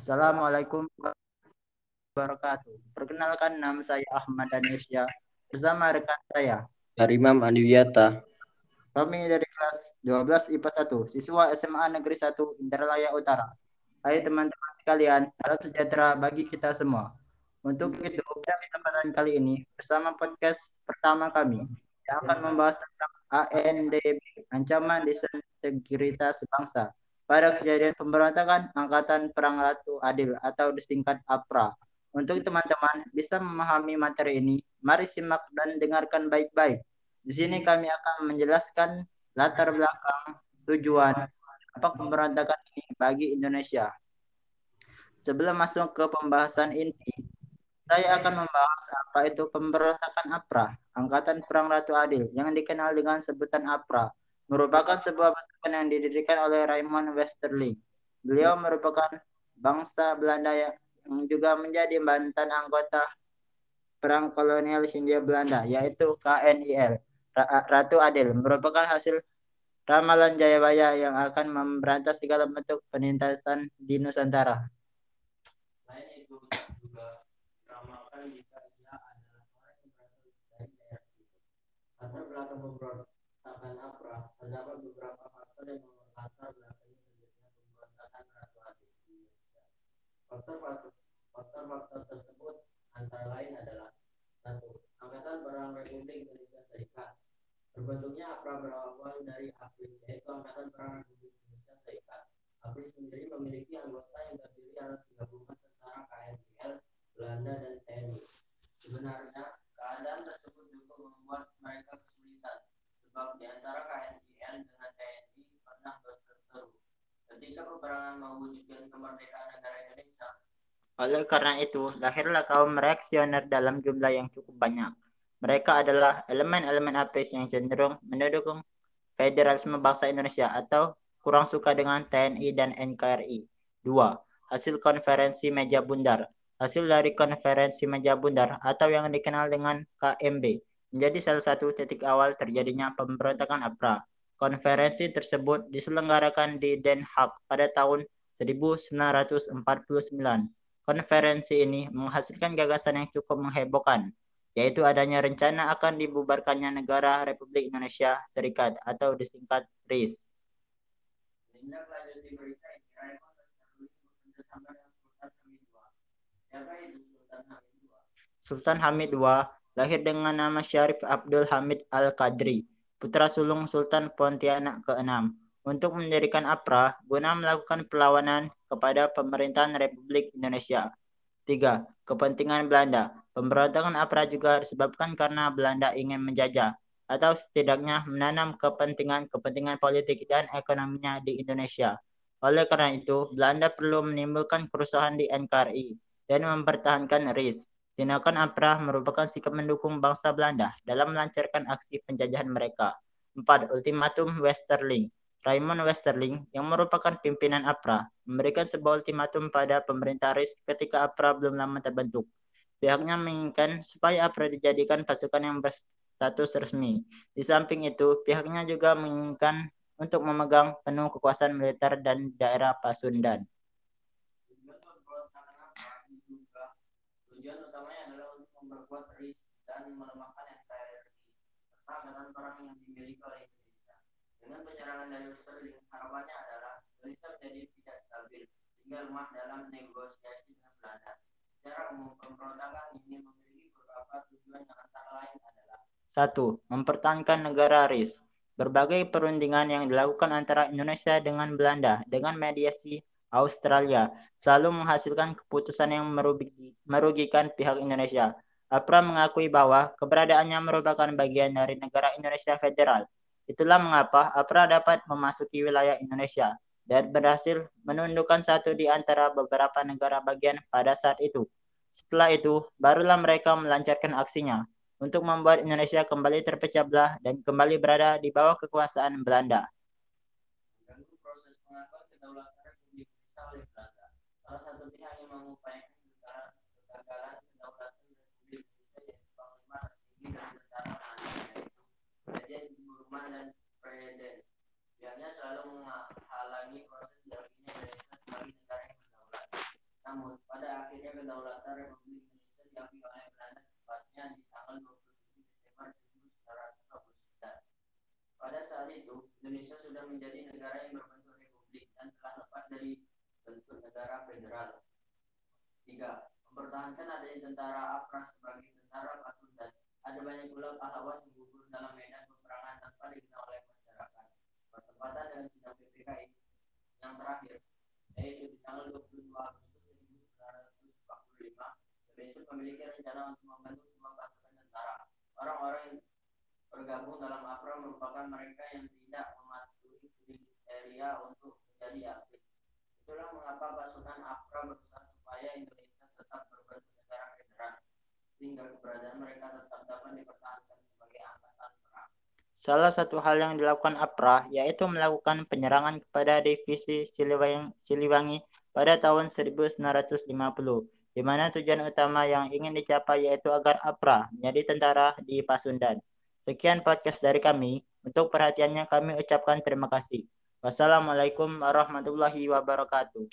Assalamualaikum warahmatullahi wabarakatuh. Perkenalkan nama saya Ahmad Danisya bersama rekan saya Harimam Andiwiata. Kami dari kelas 12 IPA 1, siswa SMA Negeri 1 Indralaya Utara. Hai teman-teman sekalian, salam sejahtera bagi kita semua. Untuk itu, pada kesempatan kali ini bersama podcast pertama kami yang akan membahas tentang ANDB, ancaman disintegritas bangsa pada kejadian pemberontakan Angkatan Perang Ratu Adil atau disingkat APRA. Untuk teman-teman bisa memahami materi ini, mari simak dan dengarkan baik-baik. Di sini kami akan menjelaskan latar belakang, tujuan, apa pemberontakan ini bagi Indonesia. Sebelum masuk ke pembahasan inti, saya akan membahas apa itu pemberontakan APRA, Angkatan Perang Ratu Adil, yang dikenal dengan sebutan APRA merupakan sebuah pasukan yang didirikan oleh Raymond Westerling. Beliau merupakan bangsa Belanda yang juga menjadi mantan anggota Perang Kolonial Hindia Belanda, yaitu KNIL. Ratu Adil merupakan hasil ramalan Jayabaya yang akan memberantas segala bentuk penindasan di Nusantara. Latar belakang pemberontakan APRA terdapat beberapa faktor yang melatar belakangi terjadinya pemberontakan Ratu Adil di Indonesia. Faktor-faktor faktor tersebut antara lain adalah satu, Angkatan Perang Republik Indonesia Serikat. Terbentuknya APRA berawal dari APRIS, yaitu Angkatan Perang Republik Indonesia Serikat. APRIS sendiri memiliki anggota yang terdiri atas gabungan tentara KNPL, Belanda, dan TNI. Sebenarnya, keadaan tersebut juga membuat mereka kesulitan, sebab di antara KNPL dengan TNI pernah berseteru. Ketika peperangan mewujudkan kemerdekaan negara Indonesia, oleh karena itu, lahirlah kaum reaksioner dalam jumlah yang cukup banyak. Mereka adalah elemen-elemen APRIS yang cenderung mendukung federalisme bangsa Indonesia atau kurang suka dengan TNI dan NKRI. Dua, hasil konferensi meja bundar. Hasil dari konferensi meja bundar atau yang dikenal dengan KMB menjadi salah satu titik awal terjadinya pemberontakan APRA. Konferensi tersebut diselenggarakan di Den Haag pada tahun 1949. Konferensi ini menghasilkan gagasan yang cukup menghebohkan, yaitu adanya rencana akan dibubarkannya negara Republik Indonesia Serikat atau disingkat RIS. Sultan Hamid II lahir dengan nama Syarif Abdul Hamid Al-Qadri, putra sulung Sultan Pontianak ke-6, untuk mendirikan APRA guna melakukan perlawanan kepada pemerintahan Republik Indonesia. 3. Kepentingan Belanda. Pemberontakan APRA juga disebabkan karena Belanda ingin menjajah atau setidaknya menanam kepentingan-kepentingan politik dan ekonominya di Indonesia. Oleh karena itu, Belanda perlu menimbulkan kerusuhan di NKRI dan mempertahankan RIS. Tindakan APRA merupakan sikap mendukung bangsa Belanda dalam melancarkan aksi penjajahan mereka. 4. Ultimatum Westerling. Raymond Westerling, yang merupakan pimpinan APRA, memberikan sebuah ultimatum pada pemerintah RIS ketika APRA belum lama terbentuk. Pihaknya menginginkan supaya APRA dijadikan pasukan yang berstatus resmi. Di samping itu, pihaknya juga menginginkan untuk memegang penuh kekuasaan militer dan daerah Pasundan. Tujuan utamanya adalah untuk memperkuat RIS dan melemahkan NKRI serta angkatan perang yang dimiliki oleh Indonesia. Dengan penyerangan dari Westerling, harapannya adalah Indonesia menjadi tidak stabil hingga lemah dalam negosiasi dengan Belanda. Satu, mempertahankan negara RIS. Berbagai perundingan yang dilakukan antara Indonesia dengan Belanda dengan mediasi Australia selalu menghasilkan keputusan yang merugikan pihak Indonesia. APRA mengakui bahwa keberadaannya merupakan bagian dari negara Indonesia Federal. Itulah mengapa APRA dapat memasuki wilayah Indonesia dan berhasil menundukkan satu di antara beberapa negara bagian pada saat itu. Setelah itu, barulah mereka melancarkan aksinya untuk membuat Indonesia kembali terpecah belah dan kembali berada di bawah kekuasaan Belanda. Presiden. Pihaknya selalu menghalangi proses diakuinya Indonesia sebagai negara yang berdaulat. berakhirnya kedaulatan Republik Indonesia diakui oleh Belanda tepatnya di tanggal 27 Desember 1949. Pada saat itu, Indonesia sudah menjadi negara yang berbentuk republik dan telah lepas dari bentuk negara federal. Tiga, Mempertahankan adanya tentara APRA sebagai tentara Pasundan. Ada banyak pula pahlawan yang gugur dalam medan peperangan tanpa dikenal oleh masyarakat. Bertempatan dengan sidang PPKI yang terakhir, yaitu di tanggal 22 Agustus 1945, Indonesia memiliki rencana untuk membentuk sebuah pasukan tentara. Orang-orang yang bergabung dalam APRA merupakan mereka yang tidak mematuhi kriteria untuk menjadi aktif. Itulah mengapa pasukan APRA berusaha supaya Indonesia tetap berbentuk negara federal, sehingga keberadaan mereka tetap dapat dipertahankan. Salah satu hal yang dilakukan APRA yaitu melakukan penyerangan kepada divisi Siliwangi, Siliwangi pada tahun 1950, di mana tujuan utama yang ingin dicapai yaitu agar APRA menjadi tentara di Pasundan. Sekian podcast dari kami. Untuk perhatiannya kami ucapkan terima kasih. Wassalamualaikum warahmatullahi wabarakatuh.